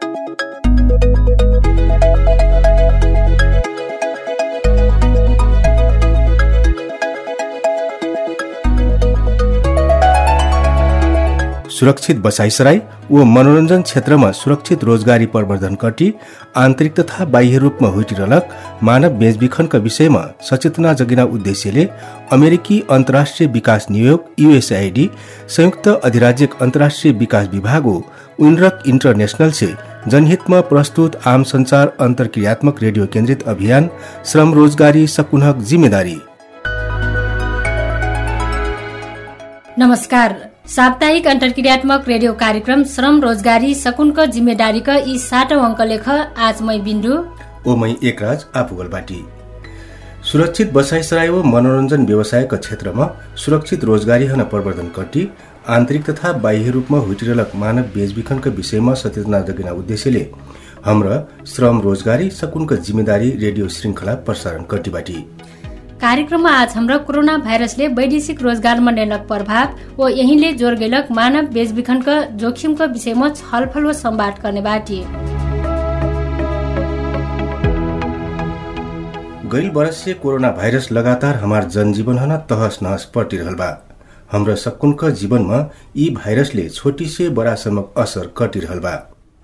Thank you. सुरक्षित बसाइसराई व मनोरञ्जन क्षेत्रमा सुरक्षित रोजगारी प्रवर्धन कटी आन्तरिक तथा बाह्य रूपमा हुइटिरलक मानव बेचबिखनका विषयमा सचेतना जगिना उद्देश्यले अमेरिकी अन्तर्राष्ट्रिय विकास नियोग युएसआईडी संयुक्त अधिराज्यिक अन्तर्राष्ट्रिय विकास विभाग ओ उनरक इन्टरनेशनल से जनहितमा प्रस्तुत आम संचार अन्तर्क्रियात्मक रेडियो केन्द्रित अभियान श्रम रोजगारी सकुनहक जिम्मेदारी। नमस्कार। साप्ताहिक अन्तर्क्रियात्मक रेडियो कार्यक्रम श्रम रोजगारी सकुनको जिम्मेदारीका यी सातौं अङ्क लेख आज मै बिन्दु। ओ मै एकराज आफूगलबाटी सुरक्षित बसाइसराई व मनोरञ्जन व्यवसायका क्षेत्रमा सुरक्षित रोजगारी हन प्रवर्धन कटी आन्तरिक तथा बाह्य रूपमा हुटिरलक मानव बेचबिखनका विषयमा सचेतना जगिना उद्देश्यले हाम्रा श्रम रोजगारी सकुनका जिम्मेदारी रेडियो श्रृङ्खला प्रसारण कटिबाटी कार्यक्रममा आज हाम्रो कोरोना भाइरसले वैदेशिक रोजगारमा ल्याउनक प्रभाव व यहीले जोर गेलक मानव बेचबिखनका जोखिमका विषयमा छलफल व संवाद गर्ने बाटी। गैल से कोरोना भाइरस लगातार हमार जनजीवन हन तहस नहस पर्टिरहल बा। हाम्रो सकुनका जीवनमा यी भाइरसले छोटी से बडासम्म असर कटिरहल बा।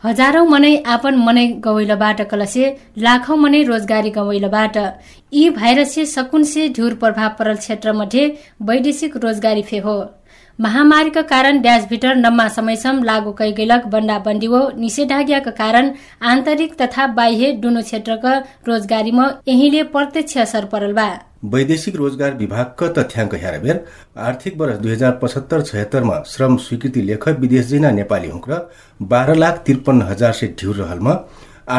हजारौं मनै आपन मनै गवैलबाट कलसे लाखौं मनै रोजगारी गवैलबाट। यी भाइरसले सकुनसे ढ्युर प्रभाव परल क्षेत्रमध्ये वैदेशिक रोजगारी फे हो। महामारीका कारण देशभित्र लम्बा समयसम्म लागू कैगेलक हो। निषेधाज्ञाका कारण आन्तरिक तथा बाह्य दुनु क्षेत्रका रोजगारीमा यहीले प्रत्यक्ष असर परल बा वैदेशिक रोजगार विभागका तथ्याङ्क हेरबेर आर्थिक वर्ष दुई हजार पचहत्तर छयत्तरमा श्रम स्वीकृति लेख विदेश जिना नेपाली हुँक्र बाह्र लाख त्रिपन्न हजार से रहलमा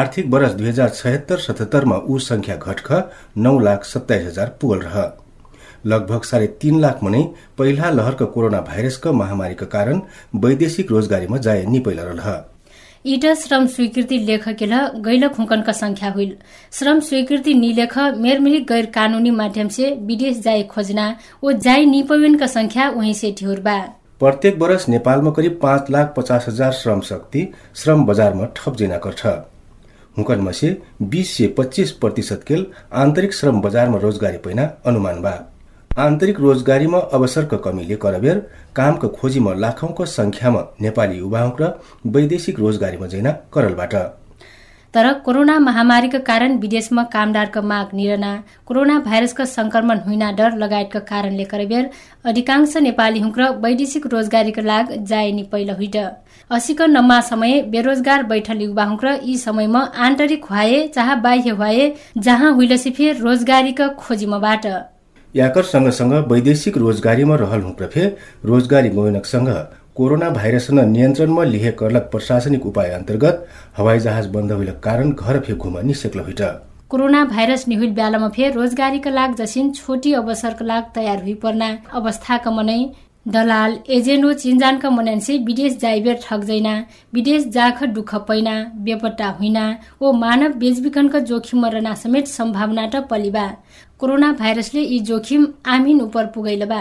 आर्थिक वर्ष दुई हजार छयत्तर सतहत्तरमा ऊ संख्या घटख नौ लाख सत्ताइस हजार पुगल रह। लगभग साढे तीन लाख मनै पहिला लहरका कोरोना भाइरसका महामारीका कारण वैदेशिक रोजगारीमा जाए निपैला रह इट श्रम स्वीकृति लेख केल गैल खुंकनका संख्या हुइल। श्रम स्वीकृति निलेख मेरमिली गैर कानूनी माध्यम से विदेश जाए खोजना ओ जाए निपवेनका संख्या वहीं से ढ्योर प्रत्येक वर्ष नेपालमा करिब पाँच लाख पचास हजार श्रम शक्ति श्रम बजारमा ठप जेना गर्छ। हुकनमा से बीस से पच्चीस प्रतिशत केल आन्तरिक श्रम बजारमा रोजगारी पैना अनुमान बा। आन्तरिक रोजगारीमा अवसरको कमीले करबेर कामको खोजीमा लाखौंको संख्यामा नेपाली युवाहरू र वैदेशिक रोजगारीमा जैना करलबाट। तर कोरोना महामारीका कारण विदेशमा कामदारका माग निरना कोरोना भाइरसका संक्रमण हुइना डर लगायतका कारणले करबेर अधिकांश नेपाली हुँक्र वैदेशिक रोजगारीका लाग जाए नि पहिलो हुइट असीको नम्मा समय बेरोजगार बैठल युवा हुँक्र यी समयमा आन्तरिक हुए चाह बाह्य हुए जहाँ हुइलसी फेर रोजगारीका खोजीमाबाट याकर सँगसँग वैदेशिक रोजगारीमा रहल हुँक्रफे रोजगारी गोयनकसँग कोरोना भाइरस नियन्त्रणमा लिए करलक प्रशासनिक उपाय अन्तर्गत हवाई जहाज बन्द हुइलक कारण घर फे घुम निसेक्ल हुइट। कोरोना भाइरस निहुल बेलामा फेर रोजगारीका लाग जसिन छोटी अवसरका लाग तयार हुइ पर्ना अवस्थाका मनै दलाल एजेन्ट व चिन्जानका मनान्से विदेश जाइबेर ठग्जैना विदेश जाख दुःख पैना बेपट्टा हुइना ओ मानव बेचबिखनका जोखिम मरना समेत सम्भावना त पलिबा। कोरोना भाइरसले यी जोखिम आमिन उपर पुगैल बा।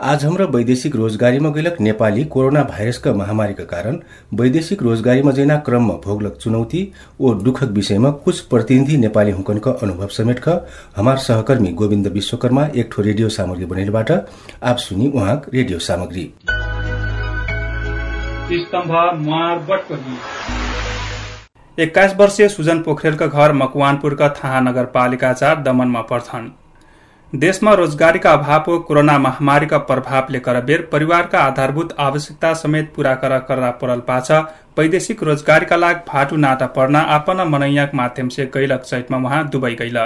आज हाम्रो वैदेशिक रोजगारीमा गइलक नेपाली कोरोना भाइरसका महामारीका कारण वैदेशिक रोजगारीमा जैना क्रममा भोगलक चुनौती ओ दुखक विषयमा कुछ प्रतिनिधि नेपाली हुकनको अनुभव समेत हमार सहकर्मी गोविन्द विश्वकर्मा एक ठो रेडियो सामग्री बनैलबाट आप सुनि उहाँ रेडियो सामग्री। एक्काइस वर्षीय सुजन पोखरेलका घर मकवानपुरका थाहा नगरपालिका चार दमनमा पर्छन्। देशमा रोजगारीका अभाव कोरोना महामारीका प्रभावले करबेर परिवारका आधारभूत आवश्यकता समेत पूरा कर कर्रा परल पाछ। वैदेशिक रोजगारीका लाग भाटु नाटा पर्न आपन मनैयाक माध्यम से गैलक चैतमा उहाँ दुबई गैल।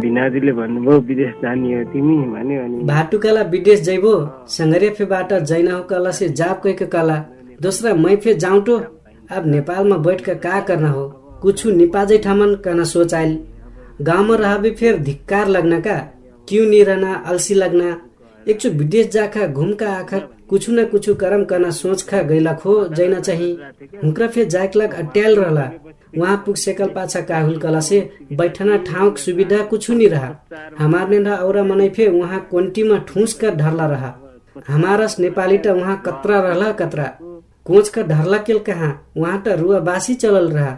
भिनाजुले भन्नुभयो विदेश जाने हो तिमी भन्यो अनि भाटुकाला विदेश जैबो संगरेफेबाट जैना से जाप कैके कला दोस्रा मै फे जाउँटो अब नेपालमा बैठ का करना हो? कुछ निपाजै ठामन कना सोचाइल। गाउँमा रहबे फेर धिक्कार लग्न का क्यों नहीं रहना अलसी लगना एक चो विदेश जाखा घुमका आखर कुछ न कुछ करम करना सोच खा गैला खो जैना चाहिँ। हुक्रा फे जाक लग अट्याल रहला। वहाँ पुग सेकल पाछा काहुल कला से बैठना ठाउँ सुविधा कुछ नहीं रहा। हमार ने और मनै फे वहाँ कोन्टीमा ठूस कर ढरला रहा। हमारस नेपाली त वहाँ कतरा रहला कतरा। कोच का ढरला केल कहाँ वहाँ त रुआ बासी चलल रहा।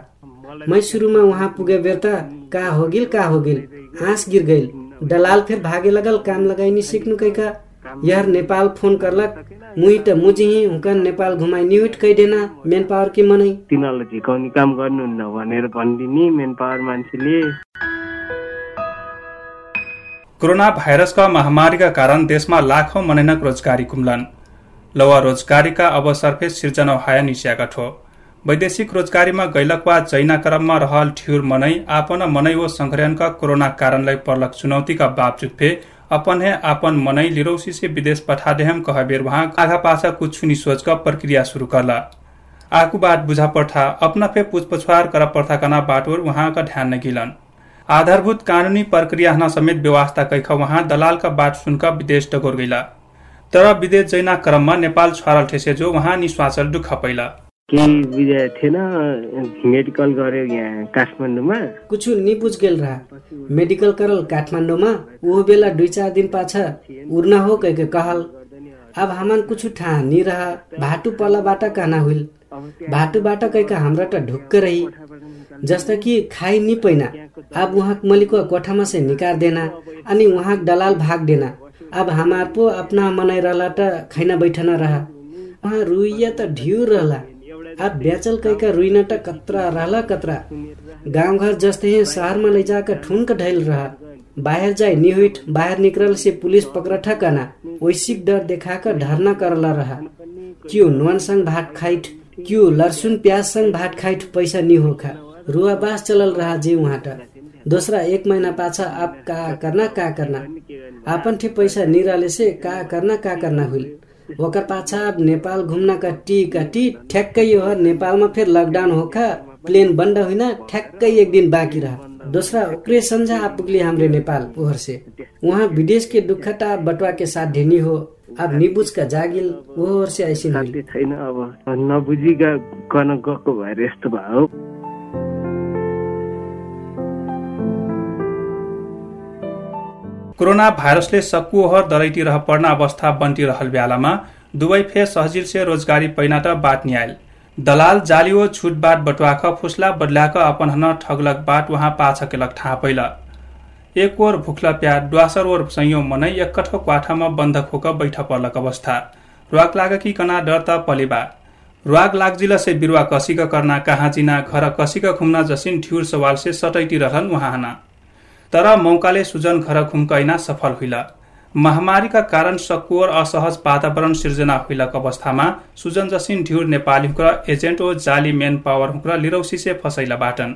मैं शुरू में वहाँ पुगे बेर त का हो गिल का हो गिल आँस गिर गइल। दलाल फिर भागे लगल काम लगाई सिक्नु कैका? यार नेपाल फोन करलक मुही त मुजी हुकन नेपाल घुमाइ निउट कहि देना मेन पावर के मनै तिनीहरूलाई झिकाउने काम गर्नुहुन्न भनेर भनिदिने मेन पावर मान्छेले। कोरोना भाइरसका महामारीका कारण देशमा लाखौं मनैनक रोजगारी कुम्लन। लवा रोजगारीका अवसर फे सिर्जना हाया निस्याका ठो। वैदेशिक रोजगारीमा गैलक वा जैना क्रममा रहल ठ्युर मनै आपन मनै ओ संक्रमणका कोरोना कारणलाई पर्लक चुनौतीका बावजुद फे अपन है आपन मनै लिरौसी से विदेश पठा देहम कह बेर वहाँ आघा पाछा कुछ प्रक्रिया शुरू करला। आकु बात बुझा पर्था अपना फे पूछ कर पर्था कना बाटोर वहाँ ध्यान न गिलन। आधारभूत कानूनी प्रक्रिया हना समेत व्यवस्था कैख वहाँ दलाल का बात सुनका विदेश डगोर गइला तर विदेश जैना क्रममा नेपाल छारल ठेसे जो वहाँ निश्वासल दुख पैला केही बुझाएको थिएन मेडिकल गऱ्यो यहाँ काठमाडौँमा। कुछ नि बुझ गेल रहा। मेडिकल करल काठमाडौँमा वो बेला दुई चार दिन पाछा उर्ना हो कह कहल अब हमन कुछ ठा नि रहा भाटु पल्लाबाट काना हुइल। भाटुबाट कैका हाम्रा त ढुक्क रही। जस्तो कि खाइ नि पैना अब वहाँ मलिको कोठामा से निकाल देना अनि वहाँ दलाल भाग देना। अब हमार पो अपना मनाइ रहला त खैना बैठना रहा। वहाँ रुइया त ढिउर रहला। अब बेचल कैका रुइन त कतरा रहला कतरा। गाउँघर जस्तै शहरमा लैजाकर ठुनक ढैल रहा। बाहिर जाए निहुट बाहिर निकल से पुलिस पकड़ ठकना वैसिक डर देखाकर धरना करला रहा। क्यों नोन संग भात खाइट क्यों लहसुन प्याज संग भात खाइट पैसा नि होखा रुआ बास चलल रहा जे त दोसरा एक महीना पाछा आप का करना का करना। आपन ठे पैसा निराले से का करना का करना हुई अब नेपाल घुम्न का टी का टी ठ्याक्कै हो। नेपालमा फेर लकडाउन होखा प्लेन बन्द होइन ठ्याक्कै एक दिन बाँकी रहा। दोसरा ओकरे सम्झा आप पुगली हाम्रो नेपाल ओहर से वहाँ विदेश के दुःखता बटुवा के साथ ढेनी हो। अब निबुझ का जागिल ओहर से ऐसिन हुई साथी छैन अब। नबुझी गा- गर्न गएको भएर यस्तो भयो। कोरोना भाइरसले सकुओहर दलैटी रह पर्न अवस्था बन्टी रहल बेलामा दुवै फे सहजिल से रोजगारी पैनाट बाट नियाल दलाल जालियो छुट बाट बटुआख फुसला बदलाक अपन हन ठगलक बाट वहाँ पाछ केलक ठा पैला। एक ओर भुखला प्या द्वासर ओर संयो मनै एक कठो क्वाठामा बन्धक होक बैठ पर्लक अवस्था। रुवाक लाग कि कना डर त पलेबा। रुवाग बिरुवा कसिक करना कहाँ जिना घर कसिक घुम्न जसिन ठ्युर सवाल से रहन वहाँ हना। तर मौकाले सुजन घर खुम्कैना सफल हुइला। महामारीका कारण सकुवर असहज वातावरण सिर्जना हुइलक अवस्थामा सुजन जसिन ढ्युर नेपाली हुक्र एजेन्ट ओ जाली मेन पावर हुक्र लिरौसी से फसैला बाटन।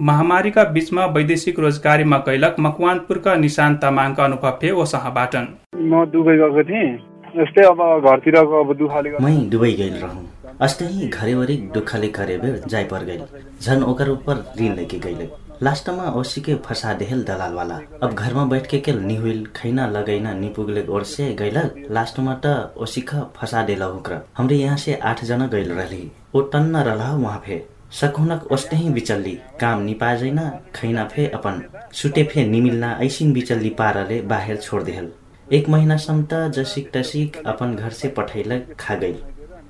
महामारीका बीचमा वैदेशिक रोजगारीमा कैलक मकवानपुरका निशान तामाङका अनुभव फे ओसह बाटन। म दुबई गएको थिएँ। यस्तै अब घरतिरको अब दुःखले मै दुबई गइल रहूं। अस्टही घरेवरी दुःखले करे बेर जाय पर गइल झन ओकर ऊपर ऋण लेके गइले लास्टमा ओसी फंसा देहल दलाल वाला अब घर में बैठ के केल निहुल खैना लगैना निपुगले ओर से गइलक लास्टमा त ओसिख फंसा देला हुक्र। हमरे यहाँ से आठ जना गइल रहली। ओ टन्न रहला वहाँ फे। सकुनक ओस्टही बिचल्ली। काम निपाजैना खैना फे अपन। सुटे फे निमिल्ना ऐसिन बिचल्ली पारले बाहिर छोड़ देहल। एक महीनासम्म त जसिक तसिक अपन घर से पठैलक खा गइल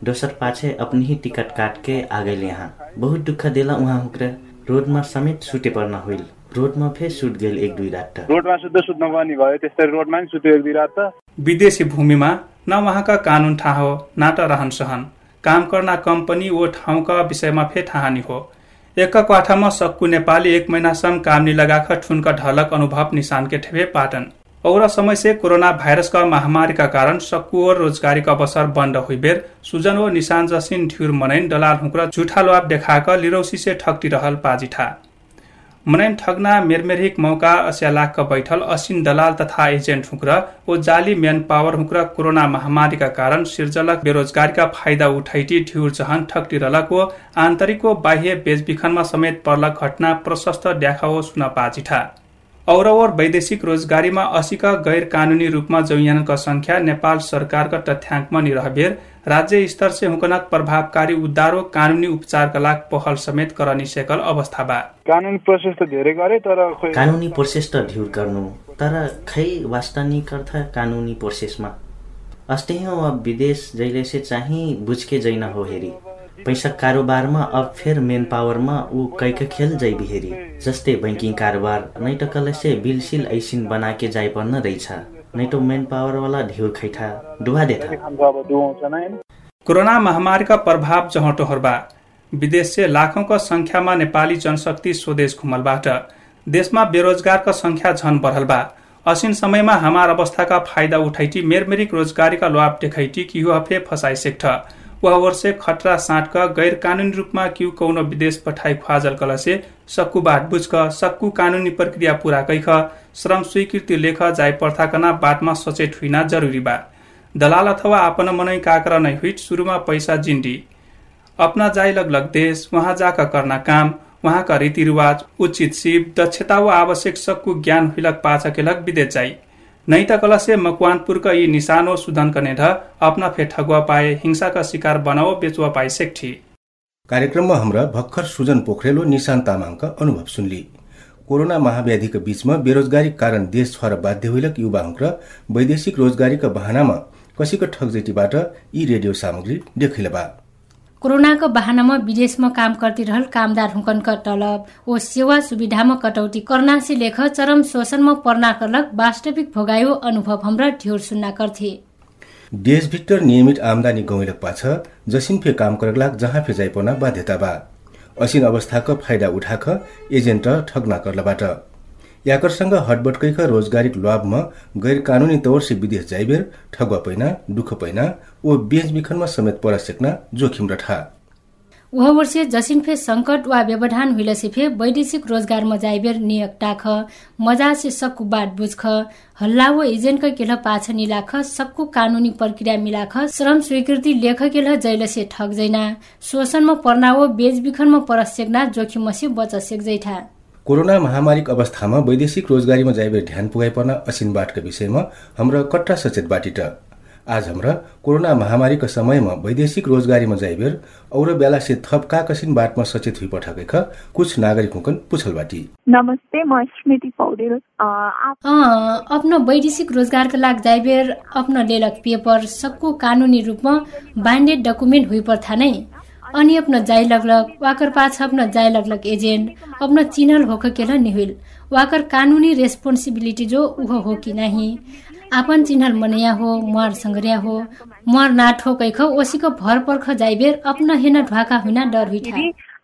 दोसर पाछे अपनी ही टिकट काट के आ गइल यहाँ। बहुत दुःख देला उहाँ हुक्र। रोडमा समेत सुते पर्न होइल रोडमा फे सुट गेल एक दुई रात त। रोडमा सुत्दा सुत्न पनि भयो त्यस्तै रोडमा पनि सुत्यो एक दुई रात त। विदेशी भूमिमा न वहाँका कानून थाहा हो न त रहन सहन। काम करना कंपनी वो ठाउँका विषयमा फे थाहा नि हो। एक क्वाठामा सक्कु नेपाली एक महिनासम्म काम नि लगाख ठुनका ढलक अनुभव निशान के ठेवे पाटन। और समय से कोरोना भाइरस का महामारी का कारण सक्कु और रोजगारी का अवसर बंद हुई बेर सुजन और निशान जसिन ठ्युर मनैन दलाल हुक्र झूठा लोभ देखाक लिरौसी से ठगटी रहल पाजिठा। मनैन ठगना मेरमेरिक मौका अस्यालाक बैठल असिन दलाल तथा एजेन्ट हुक्र ओ जाली मैन पावर हुक्र कोरोना महामारीका कारण सिर्जलक बेरोजगारीका फाइदा उठाइटी ठ्युर चहन ठगटी रलको आन्तरिक बाह्य बेचबिखनमा समेत पर्लक घटना प्रशस्त देखाओ सुन पाजिठा। और और वैदेशिक रोजगारीमा असीका गैर कानूनी रूपमा जौयानका संख्या नेपाल सरकारका तथ्याङ्कमा निरहबेर राज्य स्तर से हुकनक प्रभावकारी उद्धारो कानूनी उपचारका लागि पहल समेत करनी सेकल अवस्था बा। कानुनी प्रोसेस त धेरै गरे तर कानुनी प्रोसेस त ढ्युर गर्नु तर खै वास्ता नि गर्छ कानुनी प्रोसेसमा? अस्ते हो अब विदेश जैले से चाहिँ बुझके जैन हो हेरी। पैसा कारोबारमा अब फेर मेन पावरमा ऊ कैक खेल जैबी हेरी जस्तै बैंकिङ कारोबार नै त कलसे बिलसिल ऐसिन बनाके जाइ पर्न रहेछ नै त मेन पावरवाला ढिउर खैठा डुबा देथा। कोरोना महामारीका प्रभाव जहटोहरबा विदेश से लाखौंका संख्यामा नेपाली जनशक्ति स्वदेश घुमलबाट। देशमा बेरोजगारका संख्या झन बढलबा। असिन समयमा हमार अवस्थाका फाइदा उठाइटी मेरमेरिक रोजगारीका लाभ देखाइटी कि हफे फसाई सेक्ठ वह वर्षे खतरा साँटक गैर कानूनी रूपमा क्यू कौन विदेश पठाई ख्वाजल कलसे सक्कु बाट बुझक सक्कु कानूनी प्रक्रिया पूरा कैख श्रम स्वीकृति लेख जाय प्रथाकना बाटमा सचेत हुइना जरुरी बा। दलाल अथवा आपन मनै काकर नै हुइट सुरुमा पैसा जिन्डी। अपना जाय लगलग देश वहाँ जाकर करना काम वहाँ का रीतिरिवाज उचित सिप दक्षता व आवश्यक सक्कु ज्ञान हुइलक पाचकेलक विदेश जाई। नै त कलसे मकवानपुरका यी निशानो सुधन कने ढ अपना फे ठगुवा पाए हिंसाका शिकार बनाओ बेचुवा पाए सेक्ठी। कार्यक्रममा हाम्रा भर्खर सुजन पोखरेल निशान तामाङका अनुभव सुनली। कोरोना महाव्याधिका बीचमा बेरोजगारी कारण देश छोएर बाध्य होइलक युवा र वैदेशिक रोजगारीका बहानामा कसैको ठगजेटीबाट यी रेडियो सामग्री देखिलबा कोरोनाको बहानामा विदेशमा काम रहल कामदार हुकनका तलब ओ सेवा सुविधामा कटौती कर्नासी लेख चरम शोषणमा पर्ना करलक वास्तविक भोगायो अनुभव हाम्रा ढ्योर सुन्ना गर्थे। देशभित्र नियमित आमदानी गौइलक पाछ जसिन फे काम करलाक जहाँ फे जाइपर्न बाध्यता बा असिन अवस्थाको फाइदा उठाख एजेन्ट ठग्ना करलबाट। याकरसँग हटबटकैका रोजगारीक लाभमा गैर कानूनी तौर से विदेश जाइबेर ठगुवा पैना दुःख पैना ओ बेचबिखनमा समेत पर सेक्ना जोखिम रठा वह वर्षे जसिनफे संकट वा व्यवधान हुइलसेफे वैदेशिक रोजगारमा जाइबेर नियक टाख मजा से सक्कु बाट बुझख हल्ला व एजेन्ट केल पाछ निलाख सक्कु कानूनी प्रक्रिया मिलाख श्रम स्वीकृति लेख केल जैलसे ठग जैना शोषणमा पर्ना व बेचबिखनमा परसेक्ना जोखिमसे बचसेक जैठा कोरोना महामारीक अवस्थामा वैदेशिक रोजगारीमा जाइबेर ध्यान पुगाइ पर्न असिन बाटका विषयमा हाम्रो कट्टा सचेत बाटिट आज हाम्रा कोरोना महामारीका समयमा वैदेशिक रोजगारीमा जाइबेर और बेला से थप का कसिन बाटमा सचेत हुई पठाएका कुछ नागरिक हुकन पुछल बाटी। नमस्ते म स्मृति पौडेल। अपनो वैदेशिक रोजगारका लागि जाइबेर अपनो लेलक पेपर सबको कानुनी रूपमा बाइन्डेड डकुमेन्ट हुई पर्था नै। अनि अपना जाय लगलक वाकर पाछ अपना जाय लगलक एजेंट अपना चिन्हल होक केला निहुल वाकर कानूनी रेस्पॉन्सिबिलिटी जो उह हो कि नहीं। आपन चिन्हल मनया हो मुहार संग्रिया हो मुहार नाठ कैख ओसीको भर पर्ख जाइबेर अपना हेन ढ्वाका हुना डर हुइठा।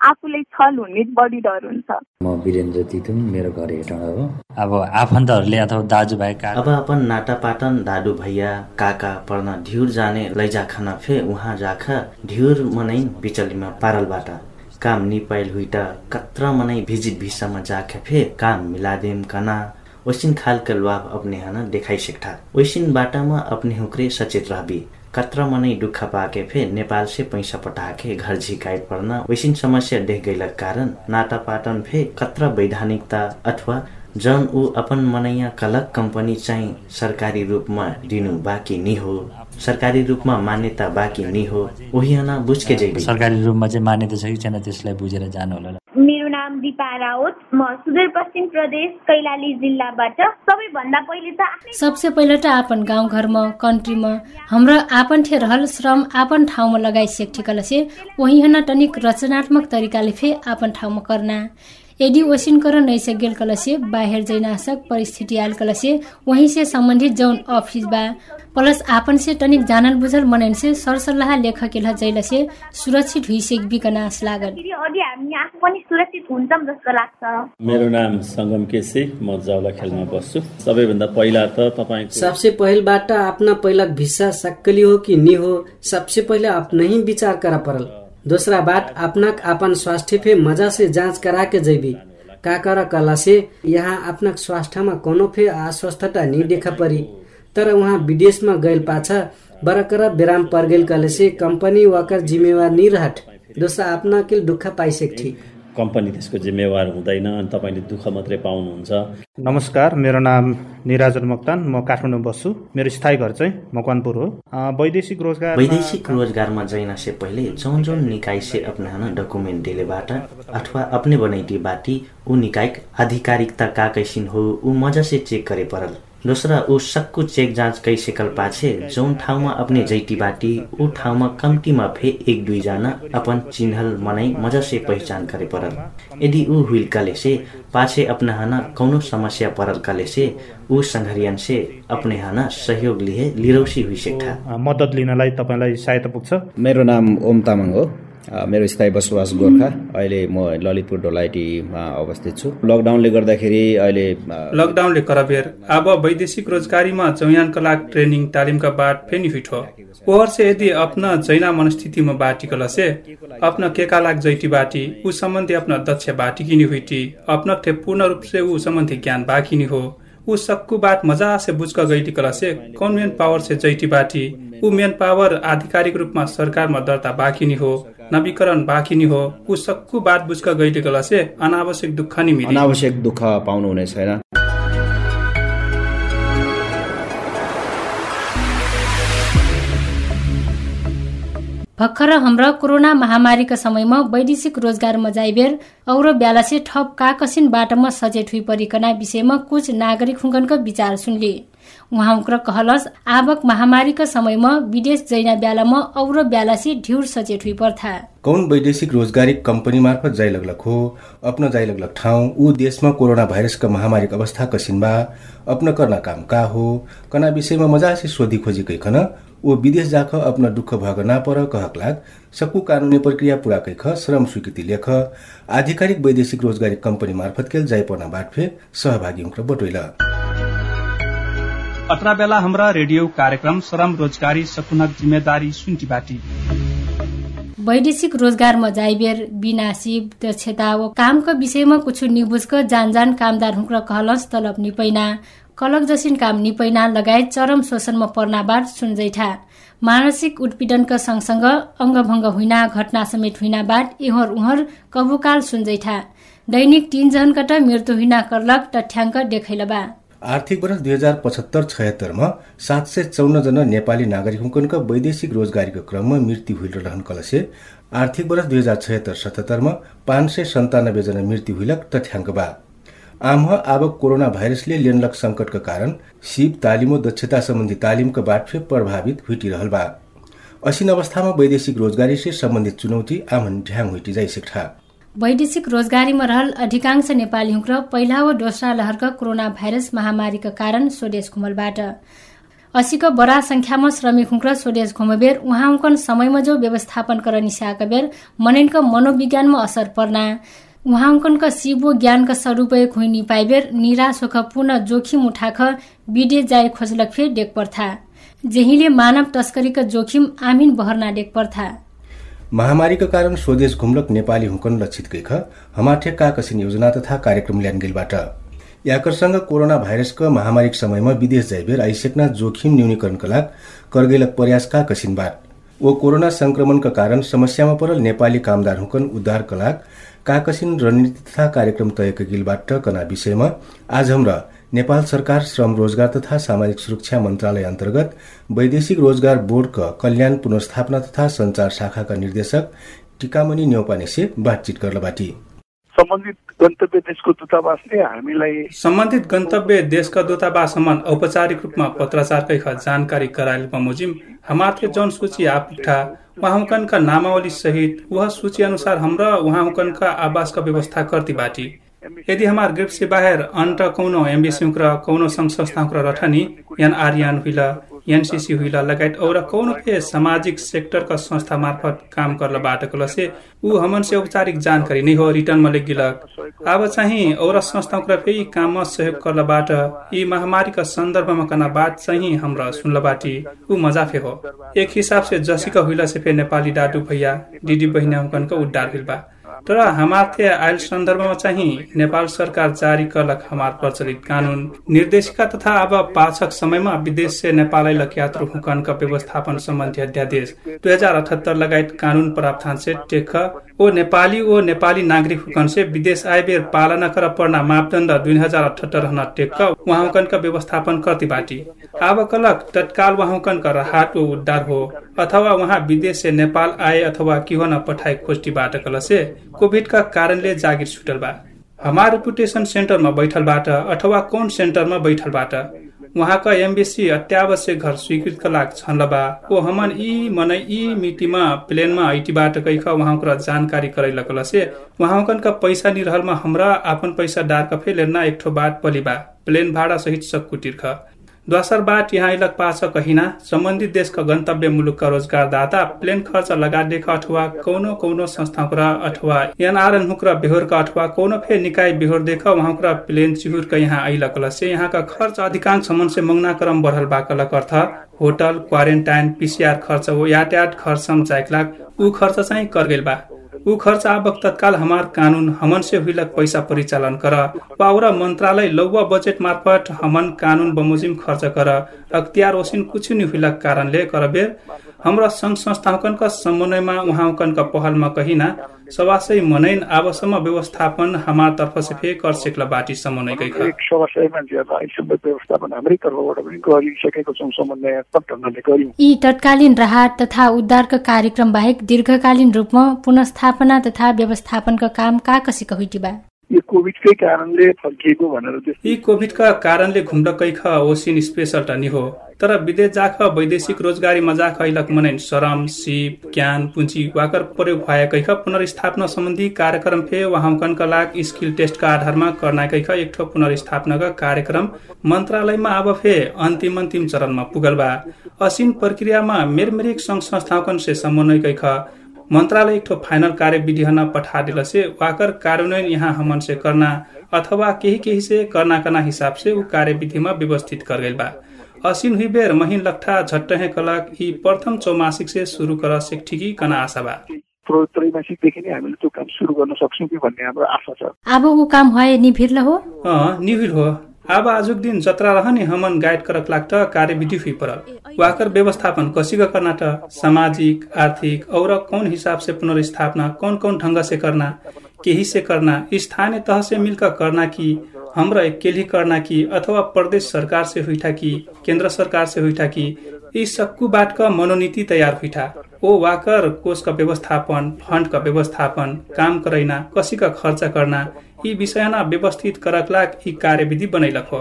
आफूलाई छल हुने बढी डर हुन्छ। म वीरेन्द्र तितुङ मेरो घर हेटौँडा हो। अब आफन्तहरूले अथवा दाजुभाइ अब अपन नाटापाटन दादु भैया काका पर्न ढिउर जाने लैजा खाना फे उहाँ जाख। ढिउर मनै बिचलीमा पारलबाट। काम निपाइल हुइटा कत्र मनै भिजिट भिसामा जाख फे काम मिलादेम कना। ओसिन खालका लाभ अपने हन देखाइ सेक्ठा ओसिन बाटामा अपने हुक्रे सचेत रहबी। कत्र मनै दुःख पाके फे नेपाल से पैसा पटाके घर झिकाइ पर्न वैसिन समस्या देख गइलक कारण नाता पाटन फे कत्र वैधानिकता अथवा जन ऊ अपन मनैया कलक कम्पनी चाहिँ सरकारी रूपमा दिनु बाँकी नि हो। सरकारी रूपमा मान्यता बाँकी नि हो। हना बुझके जैबी। सरकारी रूपमा चाहिँ मान्यता छ कि छैन त्यसलाई बुझेर जानु होला। नाम दिपा राउत म सुदूरपश्चिम प्रदेश कैलाली जिल्लाबाट सबैभन्दा पहिले त सबसे पहिले त आपन गाउँ घरमा कन्ट्रीमा हाम्रो आपन ठे रहल श्रम आपन ठाउँमा लगाइ सेक्ठिकल से वही हना तनिक रचनात्मक तरिकाले फे आपन ठाउँमा करना। यदि ओसिन कर नैसे गेल कलसे बाहिर जैनाशक परिस्थिति आयल कलसे वहीं से संबंधित जौन ऑफिस बा प्लस आपन से तनिक जानल बुझल मनन से सरसल्लाह लेख केला जैल से सुरक्षित हुई से विकनाश लागल लाग्छ। मेरो नाम सङ्गम केसी म जाउला खेलमा बस्छु। सबैभन्दा पहिला त तपाईँ सबसे पहिलबाट आफ्ना पहिला भिसा सक्कली हो कि नि हो सबसे पहिले ही विचार करा परल। दूसरा बात अपना अपन स्वास्थ्य पे मजा से जांच करा के जैबी का कर कला से यहाँ अपना स्वास्थ्यमा कोनो फे अस्वस्थता नहीं देखा परी। तर उहाँ विदेशमा गइल पाछा बरकर विराम पर गेल कले से कंपनी वाकर जिम्मेवार नहीं रहट दोस्रो के दुःख कम्पनी त्यसको जिम्मेवार हुँदैन अनि तपाईँले दुःख मात्रै पाउनुहुन्छ। नमस्कार मेरो नाम निराजन मोक्तान म काठमाडौँ बस्छु। मेरो स्थायी घर चाहिँ मकवानपुर हो। वैदेशिक रोजगार वैदेशिक रोजगारमा जाइन से पहिले जौन जौन निकाय से अपना डकुमेन्ट दिलेबाट अथवा अपने बनैती बाटी ऊ निकाय आधिकारिकता का कैसिन हो ऊ मजा से चेक करे परल। दोस्रा ऊ सक्कु चेक जाँच कैसेकल पाछे जौन ठाउँमा अपने जैटी बाटी ऊ ठाउँमा कम्तीमा फे एक दुईजना अपन चिन्हल मनाई मजसे पहिचान करे परल। यदि ऊ हुइल काले से पाछे अपना हाना कौनो समस्या परल काले से ऊ सङ्घरियन से अपने हाना सहयोग लिए लिरौसी हुई सेक्ठा मद्दत लिनलाई तपाईँलाई सहायता पुग्छ। मेरो नाम ओम तामाङ हो। मेरो स्थायी बसोबास गोर्खा। अहिले म ललितपुर ढोलाइटीमा अवस्थित छु। लकडाउनले गर्दाखेरि अहिले लकडाउनले करबेर अब वैदेशिक रोजगारीमा चौयानका लाग ट्रेनिङ तालिमका बाट फेनि फिठो ओहर से यदि अपना जैना मनस्थितिमा बाटी कलसे अपना केका लाग जैटी बाटी ऊ सम्बन्धी अपना दक्ष बाटी किनी हुइटी अपना थे पूर्ण रूप से ऊ सम्बन्धी ज्ञान बाकिनी हो। ऊ सक्कु बात मजा से बुझ गईटी कलसे कौन मेन पावर से जैटी बाटी ऊ मेन पावर आधिकारिक रूपमा सरकारमा दर्ता बाँकी हो। नवीकरण बाँकी हो ऊ सक्कु बात बुझ गईटी कलसे अनावश्यक दुःख नि मिली। अनावश्यक दुःख पाउनु हुने छैन। भर्खर हाम्रो कोरोना महामारीका समयमा वैदेशिक रोजगारमा जाइबेर औरो ब्यालासे ठप काकसिन बाटोमा सचेत हुई परिकना विषयमा कुछ नागरिक हुङ्कनको विचार सुनले। उहाँक्र कहलस आवक महामारीका समयमा विदेश जैना ब्यालामा औरो ब्यालासे ढ्युर सचेत हुई पर्था कौन वैदेशिक रोजगारी कंपनी मार्फत जाय लगलक हो? अपना जाय लगलक ठाउँ। ऊ देशमा कोरोना भाइरसका महामारीको अवस्था कसिन बा अपना करना काम का हो? कना विषयमा मजासे सोधी खोजी कैखन ओ विदेश जाख अपना दुःख भग ना पर कहक लाग। सकु कानुनी प्रक्रिया पूरा कैख श्रम स्वीकृति लेख। आधिकारिक वैदेशिक रोजगारी कंपनी मार्फत केल जाय पर्ना बाटफे सहभागी बटोइल। अत्रा बेला हाम्रा रेडियो कार्यक्रम श्रम रोजगारी सकुनक जिम्मेदारी सुन्टी बाटी। वैदेशिक रोजगारमा जाइबेर सिप दक्षता व कामको विषयमा कुछ निबुझक जान जान कामदार हुँक्र कहलस तलब निपैना। कलक जसिन काम निपैना लगायत चरम शोषणमा पर्नाबाट सुनजैठा। मानसिक उत्पीडनका सँगसँग अङ्गभङ्ग हुइना घटना समेत हुइनाबाट इहर उहर कबुकाल सुनजैठा। दैनिक तीन जनकट मृत्यु हुइना करलक तथ्याङ्क देखाइलबा। आर्थिक वर्ष दुई हजार पचहत्तर छयत्तरमा सात सय चौन्न जना नेपाली नागरिक वैदेशिक रोजगारीको क्रममा मृत्यु भइरहन कलसे आर्थिक वर्ष दुई हजार छयत्तर सतहत्तरमा पाँच सय सन्तानब्बे जना मृत्यु हुइलक तथ्याङ्क बा आम अब कोरोना भाइरसले लेनलक संकटका कारण सिप तालिम दक्षता सम्बन्धी तालिमका बाटफे प्रभावित हुइटिरहल बा असिन अवस्थामा वैदेशिक रोजगारी से सम्बन्धित चुनौती आमन ढ्याङ हुइटी जाइसक्छ वैदेशिक रोजगारीमा रहल अधिकांश नेपाली हुँक्र पहिला वा दोस्रा लहरका कोरोना भाइरस महामारीका कारण स्वदेश घुमलबाट। असीको बडा संख्यामा श्रमिक हुँक्र स्वदेश घुमबेर उहाँ समयमा जो व्यवस्थापन कर निस्याएका बेर मननको मनोविज्ञानमा असर पर्ना। उहाँका सिबो ज्ञानका सदुपयोग हुइनी पाइबेर निराश होख पुनः जोखिम उठाख विदेश जाए खोजलक फेर डेक पर्था। जेहीले मानव तस्करीका जोखिम आमिन बहरना डेक पर्था। महामारीका कारण स्वदेश घुम्लक नेपाली हुकन लक्षित गइख हमाठे काकसिन योजना तथा कार्यक्रम ल्यान गेलबाट याकरसँग कोरोना भाइरसको महामारीको समयमा विदेश जाइबेर आइसेक्ना जोखिम न्यूनीकरणका लागि करगेलक प्रयास काकसिनबाट ओ कोरोना संक्रमणका कारण समस्यामा परल नेपाली कामदार हुकन उद्धारका लागि काकसिन रणनीति तथा कार्यक्रम तय गिलबाट कना विषयमा आज हाम्रा नेपाल सरकार श्रम रोजगार तथा सामाजिक सुरक्षा मन्त्रालय अन्तर्गत वैदेशिक रोजगार बोर्डका कल्याण पुनस्थापना तथा संचार शाखाका निर्देशक टिकामणि नेौपानेसे बातचित गर्लबाटी सम्बन्धित गन्तव्य देशको दूतावासले हामीलाई सम्बन्धित गन्तव्य देशका दूतावाससम्म औपचारिक रूपमा पत्राचारकै जानकारी गराइल बमोजिम हमारे जौन सूची आपुठा वहाँ का नामावली सहित वह सूची अनुसार हमरा वहाँ का आवास का व्यवस्था करती बाटी यदि हमार ग्रिप से बाहर अंट कौनो एम्बेसी कौनो संघ संस्था रठनी यान आर्यन हुइला एनसीसी हुइला लगायत और कौन पे सामाजिक सेक्टर का संस्था मार्फत काम करला बाट कलसे ऊ हमन से औपचारिक जानकारी नहीं हो रिटर्न में गिलक अब चाहिँ और संस्था फेरि काम सहयोग करला बाट यी महामारी का संदर्भ में कना बात चाहिँ हमरा सुनला बाटी ऊ मजाफे हो। एक हिसाब से जसिका हुइला से फे नेपाली डाटु भैया दिदी बहिना का उद्धार हुइल बा तर हमारे आयल सन्दर्भमा चाहिँ नेपाल सरकार जारी करलक हमार प्रचलित कानून निर्देशिका तथा अब पाछक समयमा विदेश से नेपाल यात्रु हुकनका व्यवस्थापन सम्बन्धी अध्यादेश दुई हजार अठहत्तर लगायत कानून प्रावधान से टेक ओ नेपाली ओ नेपाली नागरिक हुकन से विदेश आए पालना कर पर्ना मापदण्ड दुई हजार अठहत्तर टेक वहाँ का व्यवस्थापन करती बाटी? अब कलक तत्काल वहाँ का राहत ओ उद्धार हो अथवा वहाँ विदेश नेपाल आए अथवा किहो न पठाए खोस्टीबाट कलसे कोभिड का कारणले जागिर छुटल बा हमार रेपुटेसन सेन्टरमा बैठलबाट अथवा कौन सेन्टरमा बैठलबाट वहाँका एम्बेसी अत्यावश्यक घर स्वीकृत लाग छन् बा ओ हमन ई मनै ई मिटिमा प्लेनमा ऐटीबाट कैख वहाँका जानकारी करैलक लसे वहाँकन का पैसा निरहलमा हमरा आपन पैसा डार फे लेना एक ठो बाट पलिबा प्लेन भाडा सहित सक्कु तिर्ख दोसर बाट यहाँ इलक पाछ कहिना सम्बन्धित देशका गन्तव्य मुलुकका रोजगारदाता प्लेन खर्च लगाडेका अथवा कौनो कौनो संस्थाकुरा अथवा एनआरएन हुक्र बेहोरका अथवा कौनो फे निकाय बेहोर देख वहाँकुरा प्लेन चिहुरका यहाँ आइलक से यहाँका खर्च अधिकांश समन से मंगना क्रम बढ़ल बाकलक अर्थ होटल क्वारेन्टाइन पिसिआर खर्च हो यातायात खर्च चाइकलाक ऊ खर्च चाहिँ कर बा। ऊ खर्च आवक तत्काल हमार कानून हमन से हुइलक पैसा परिचालन कर पाउरा मंत्रालय लौवा बजेट मार्फत हमन कानून बमोजिम खर्च कर अख्तियार ओसिन कुछ नि हुइलक कारणले करबेर हाम्रा संघ संस्थाकनका समन्वयमा उहाँकनका पहलमा कहिना सवासै मनैन आवसम्म व्यवस्थापन हमार तर्फ से फे कर सेक्ला बाटी समन्वय कै सवासै मान्छेहरूलाई अहिलेसम्म व्यवस्थापन हाम्रै तर्फबाट पनि गरिसकेको छौँ यी तत्कालीन राहत तथा उद्धारका कार्यक्रम बाहेक दीर्घकालीन रूपमा पुनस्थापना तथा व्यवस्थापनका काम का कसिका हुइटिबा यो कोभिडकै कारणले फर्किएको भनेर यी कोभिडका कारणले घुम्डकै ख ओसिन स्पेसल टनी हो। तर विदेश जाख वैदेशिक रोजगारी मजाक ऐलक मनैन। श्रम सिप ज्ञान पुँजी वाकर प्रयोग भएकै ख पुनर्स्थापना सम्बन्धी कार्यक्रम फे वहाँकनका लाग स्किल टेस्टका आधारमा कर्नाकै ख एक ठो पुनर्स्थापनाका कार्यक्रम मन्त्रालयमा अब फे अन्तिम अन्तिम चरणमा पुगल बा। असिन प्रक्रियामा मेरमेरिक संघ संस्थाकन से समन्वयकै एक ठो फाइनल कार्यविधि हना पठा दिल से वाकर कार्यान्वयन यहाँ हमन से करना अथवा केही केही से करना करना हिसाब से ऊ कार्यविधि में व्यवस्थित कर गई बा। असिन हुई बेर महीन लट्ठा झट्टहे कलक ही प्रथम चौमासिक से शुरू कर ठिकी कना आशा बा। त्रैमासिकदेखि नै हामीले त्यो काम सुरु गर्न सक्छौँ कि भन्ने हाम्रो आशा छ। अब ऊ काम भए निभिर्ल हो। निभिर हो। अब आजुक दिन जत्रा रहने हमन गाइड करक लाग्ट कार्यविधि हुई परल। वाकर व्यवस्थापन कसी का करना सामाजिक आर्थिक और कौन हिसाब से पुनर्स्थापना कौन कौन ढंग से करना केही से करना स्थानीय तह से मिलकर करना की हमरा अकेले करना की अथवा प्रदेश सरकार से हुईठा की केंद्र सरकार से हुईठा की इस सक्कू बाट का मनोनीति तैयार हुईठा ओ वाकर कोष का व्यवस्थापन फंड का व्यवस्थापन काम करैना कसी खर्च करना यी विषयमा व्यवस्थित करकलाक यी कार्यविधि बनैलक हो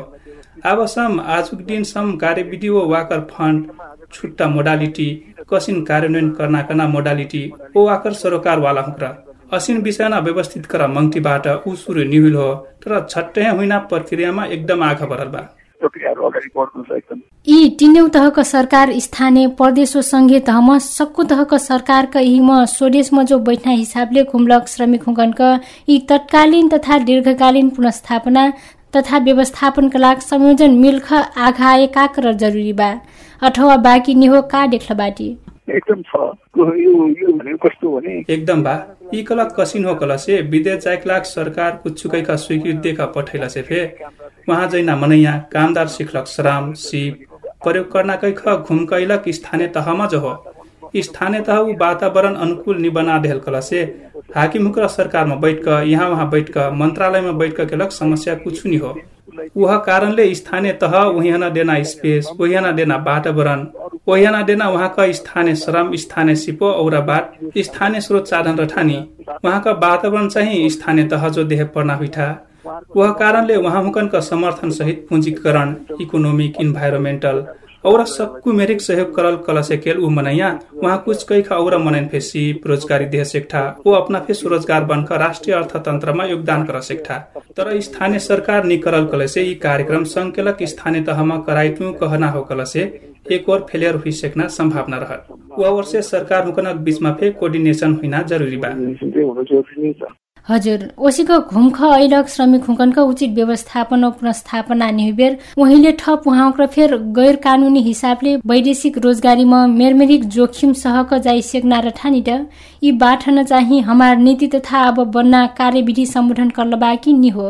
आवसम आजुक दिन सम कार्यविधि ओ वाकर फंड छुट्टा मोडालिटी कसिन कार्यान्वयन करना करना मोडालिटी ओ वाकर सरोकार वाला हुक्र असिन विषयमा व्यवस्थित कर मंगटीबाट ऊ सुरु निहुल हो तर छट्टै हुइना प्रक्रियामा एकदम आँखा बरल बा। यी तिनौ तहका सरकार स्थानीय प्रदेश संघीय तहमा सक्कु तहका सरकारका यीमा स्वदेशमा जो बैठना हिसाबले खुम्लक श्रमिक हुकनका यी तत्कालीन तथा दीर्घकालीन पुनस्थापना तथा व्यवस्थापनका लागि संयोजन मिल्ख आघाए का कर जरुरी बा। अथवा बाँकी निहो का देख्ल बाटी? एकदम छ। यो भनेको कस्तो भने? एकदम बा। यी कला कसिन हो कला से विदेश जायक लाख सरकार कुछुकैका स्वीकृत देखा पठैला से फे। वहाँ जैना मनैया कामदार सिखलक श्रम सिप प्रयोग करना कै ख घुमकैलक स्थानीय तहमा जो हो। स्थानीय तह वातावरण अनुकूल नि बना देहल कला से। हाकिम सरकारमा बैठ क यहाँ वहाँ बैठ क मन्त्रालयमा बैठ क केलक समस्या कुछ नि हो। वह कारणले स्थानीय तह वहीना देना स्पेस वहीना देना वातावरण वहीना देना वहाँका स्थानीय श्रम स्थानीय सिपो औरा बाट स्थानीय स्रोत साधन र ठानी। वहाँका वातावरण चाहिँ स्थानीय तह जो देह पर्ना हुइठा वह कारणले वहाँ हुकनका समर्थन सहित पूंजीकरण इकोनोमिक इन्भाइरोमेन्टल और सबको मेरिक सहयोग करल कला से उ मनैया। वहाँ कुछ कई खा और मनैन फे सिप रोजगारी देह सेक्ठा वो अपना फे स्वरोजगार बनकर राष्ट्रिय अर्थतन्त्रमा योगदान कर सेक्ठा तर स्थानीय सरकार नि करल कले से यी कार्यक्रम संकेलक स्थानीय तहमा कराइटु कहना हो कला से एक और फेलियर हुई सेक्ना संभावना रहत। वह वर्ष सरकार हुकनक बीचमा फे कोर्डिनेसन हुइना जरुरी बा। हजुर ओसीको घुमख ऐलक श्रमिक हुकनका उचित व्यवस्थापन र पुनस्थापना निहुबेर उहिले ठप उहाँक फेर गैर कानूनी हिसाबले वैदेशिक रोजगारीमा मेरमेरिक जोखिम सहक जाई सेक्ना र ठानी त यी बाठन चाहिँ हमार नीति तथा अब बन्ना कार्यविधि सम्बोधन गर्न बाँकी नि हो।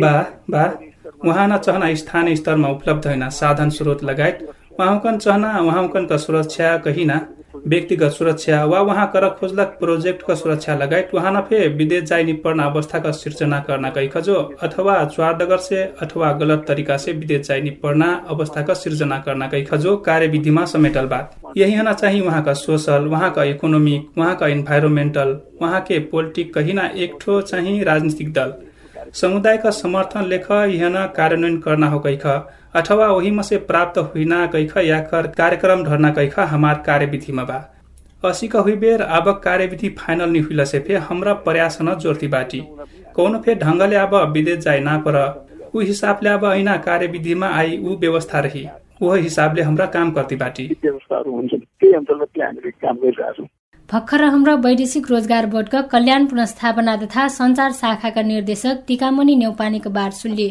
बा बा उहाँ चहना स्थानीय स्तरमा उपलब्ध होइन साधन स्रोत लगायत। उहाँकन चहना उहाँकनका सुरक्षा कहिना। व्यक्तिगत सुरक्षा वा वहाँ कर खोजलक प्रोजेक्ट का सुरक्षा लगायत वहाँ नफे विदेश जाई निपर्ण अवस्था का सिर्जना करना कई खजो अथवा ज्वारडगर से अथवा गलत तरीका से विदेश जाई निपर्ण अवस्था का सिर्जना करना कई खजो कार्यविधिमा समेटल बात। यही होना चाहिए वहाँ का सोशल वहाँ का इकोनोमिक वहाँ का इन्भाइरोमेंटल वहाँ के पोलिटिक कहीं ना एक ठो चाहिए राजनीतिक दल। समुदाय का समर्थन लेख यहन कार्यान्वयन करना हो कैख अथवा वही में से प्राप्त हुईना कैख या कर कार्यक्रम धरना कैख हमार कार्यविधि में बा। असी का हुई बेर अब कार्यविधि फाइनल नहीं हुई से फे हमरा प्रयास न जोड़ती बाटी। कौन फे ढंगले अब विदेश जाए ना पर। ऊ हिसाबले अब ऐना कार्यविधिमा आई ऊ व्यवस्था रही। ऊ हिसाबले हाम्रा काम करती बाटी। व्यवस्थाहरू हुन्छ। त्यही अन्तर्गतले हामीले काम गरिरहेका छौँ भर्खर हाम्रो वैदेशिक रोजगार बोर्डका कल्याण पुनस्थापना तथा संचार शाखाका निर्देशक टिकामणि नेउपानेको बात सुनले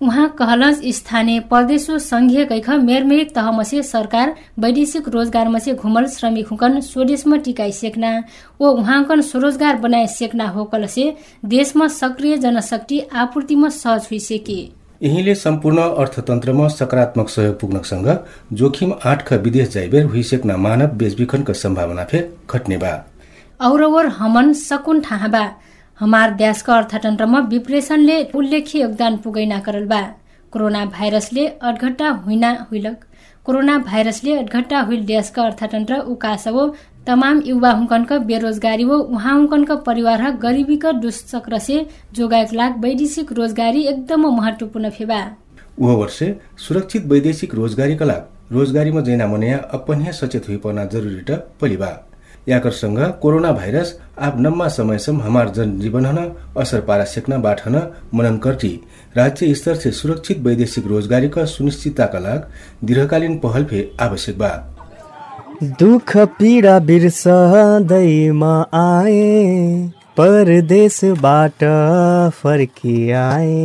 उहाँ कहलस स्थानीय प्रदेश व संघीय कैख मेरमेरिक तहमसे सरकार वैदेशिक रोजगार मसे घुमल श्रमिक हुकन स्वदेशमा टिकाई सेक्ना व उहाँकन स्वरोजगार बनाए सेक्ना हो कलसे देशमा सक्रिय जनशक्ति आपूर्तिमा सहज हुई सेके यहीले सम्पूर्ण अर्थतन्त्रमा सकारात्मक सहयोग पुग्नसँग जोखिम आठका विदेश जाइबेर हुइसेक्न मानव बेचबिखनका सम्भावना फेर घट्ने बा औरवर हमन सकुन ठाहबा हमार देशका अर्थतन्त्रमा विप्रेषणले उल्लेख्य योगदान पुगैना करल बा। कोरोना भाइरसले अडघट्टा हुइना हुइलक कोरोना भाइरसले अडघट्टा हुइल देशका अर्थतन्त्र उकासवो तमाम युवा हुकनका बेरोजगारी वो उहाँ हुकनका परिवार गरीबीका दुष्चक्र से जोगाएक लाग वैदेशिक रोजगारी एकदम महत्वपूर्ण फेबा वह वर्षे सुरक्षित वैदेशिक रोजगारीका लाग रोजगारीमा जैना मनया अपन्या सचेत हुई पर्ना जरुरी ट पलिबा याकरसँग कोरोना भाइरस आप नम्मा समयसम हमार जनजीवन हन असर पारा सेक्न बाट हन मनन कर्टी राज्य स्तर से सुरक्षित वैदेशिक रोजगारी का सुनिश्चितता लाग दीर्घकालीन पहल फे आवश्यक बा। दुख पीडा बिर्सदैमा आए परदेशबाट फर्किआए।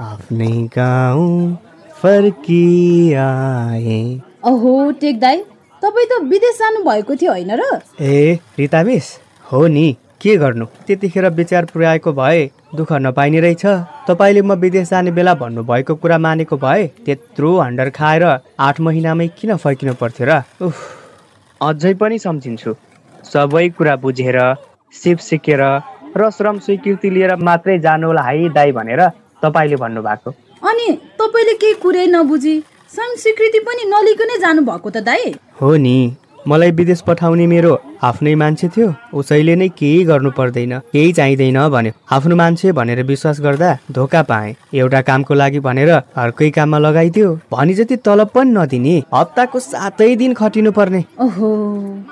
आफ्नै गाउँ फर्किआए। अहो टेकदाई तपाईँ त विदेश जानु भएको थियो होइन र? ए रिता मिस हो नि। के गर्नु? त्यतिखेर विचार पुर्याएको भए दुःख नपाइने रहेछ। तपाईँले म विदेश जाने बेला भन्नुभएको कुरा मानेको भए त्यत्रो हन्डर खाएर आठ महिनामै किन फर्किनु पर्थ्यो र? उफ अझै पनि सम्झिन्छु। सबै कुरा बुझेर सिप सिकेर र श्रम स्वीकृति लिएर मात्रै जानु होला है दाई भनेर तपाईँले भन्नुभएको। अनि तपाईँले केही कुरै नबुझी? श्रम स्वीकृति पनि नलिकनै जानु भएको त दाई। हो नि। मलाई विदेश पठाउने मेरो आफ्नै मान्छे थियो उसैले नै केही गर्नु पर्दैन केही चाहिँदैन भन्यो। आफ्नो मान्छे भनेर विश्वास गर्दा धोका पाएँ। एउटा कामको लागि भनेर अर्कै काममा लगाइदियो। भने जति तलब पनि नदिने हप्ताको सातै दिन खटिनु पर्ने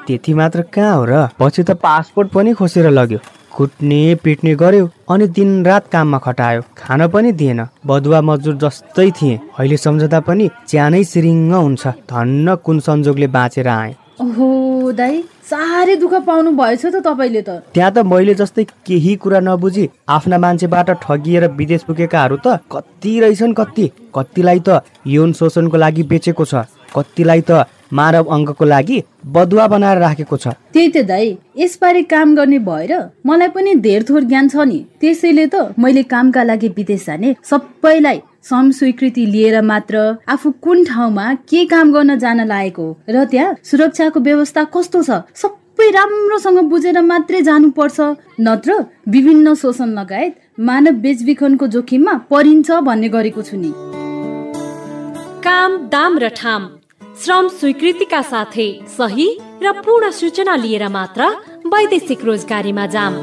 त्यति मात्र कहाँ हो र? पछि त पासपोर्ट पनि खोसेर लग्यो। कुट्ने पिट्ने गर्यो अनि दिन रात काममा खटायो। खान पनि दिएन। बदुवा मजदुर जस्तै थिए। अहिले सम्झदा पनि च्यानै सिरिङ्ग हुन्छ। धन्न कुन संजोगले बाँचेर आए। ओहो दाई साह्रै दुःख पाउनु भएछ त तपाईँले त। त्यहाँ त मैले जस्तै केही कुरा नबुझी आफ्ना मान्छेबाट ठगिएर विदेश पुगेकाहरू त कति रहेछन् कति? कतिलाई त यौन शोषणको लागि बेचेको छ कतिलाई त मानव अङ्गको लागि बदुवा बनाएर राखेको छ। त्यही त दाई यसबारे काम गर्ने भएर मलाई पनि धेर थोर ज्ञान छ नि। त्यसैले त मैले कामका लागि विदेश जाने सबैलाई श्रम स्वीकृति लिएर मात्र आफू कुन ठाउँमा के काम गर्न जान लागेको र त्यहाँ सुरक्षाको व्यवस्था कस्तो छ सबै राम्रोसँग बुझेर मात्रै जानुपर्छ। नत्र विभिन्न शोषण लगायत मानव बेचबिखनको जोखिममा परिन्छ भन्ने गरेको छु नि। काम दाम र ठाम। श्रम स्वीकृतिका साथै सही र पूर्ण सूचना लिएर मात्र वैदेशिक रोजगारीमा जाम।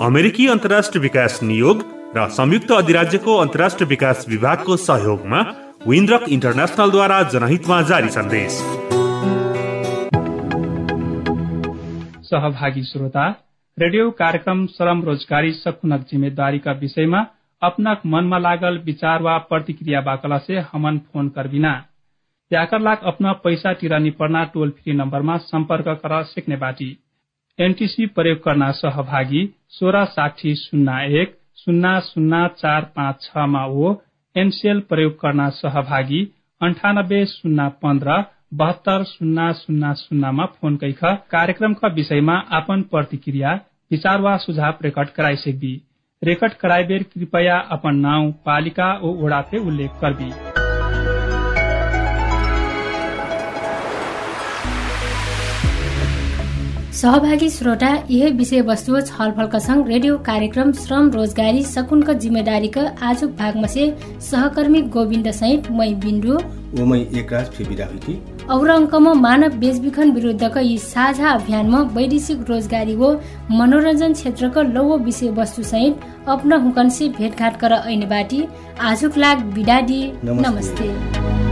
अमेरिकी अन्तर्राष्ट्रिय विकास नियोग र संयुक्त अधिराज्यको अन्तर्राष्ट्रिय विकास विभागको सहयोगमा विन्द्रक इन्टरनेसनलद्वारा जनहितमा जारी सन्देश। सहभागी श्रोता रेडियो कार्यक्रम श्रम रोजगारी सकुनक जिम्मेदारीका विषयमा अपनक मनमा लागल विचार वा प्रतिक्रिया बाकला से हमन फोन करबिना। याकर लाग अपना पैसा टिरानी पर्ना टोल फ्री नम्बरमा सम्पर्क कर सिक्ने बाटी। एनटीसी प्रयोग करना सहभागी सोह्र साठी शून्य एक शून्य शून्य चार पाँच छमा ओ एनसीएल प्रयोग करना सहभागी अन्ठानब्बे शून्य पन्ध्र बहत्तर शून्य शून्य शून्यमा फोन कैख कार्यक्रमका विषयमा आपन प्रतिक्रिया विचार वा सुझाव रेकर्ड कराइसेक्बी रेकर्ड कराइबेर कृपया अपन नाउँ पालिका ओ ओडाफे उल्लेख करबी सहभागी श्रोता यही विषय वस्तु छलफलका संग रेडियो कार्यक्रम श्रम रोजगारी सकुनका जिम्मेदारीका आज भागमा से सहकर्मी गोविन्द सहित मै बिन्दु। और अङ्कमा मानव बेचबिखन विरुद्धका यी साझा अभियानमा वैदेशिक रोजगारी हो मनोरञ्जन क्षेत्रका लौ विषयवस्तु सहित अपना हुकन से भेटघाट कर ऐने बाटी। आजुक लाग बिडाडी नमस्ते। नमस्ते।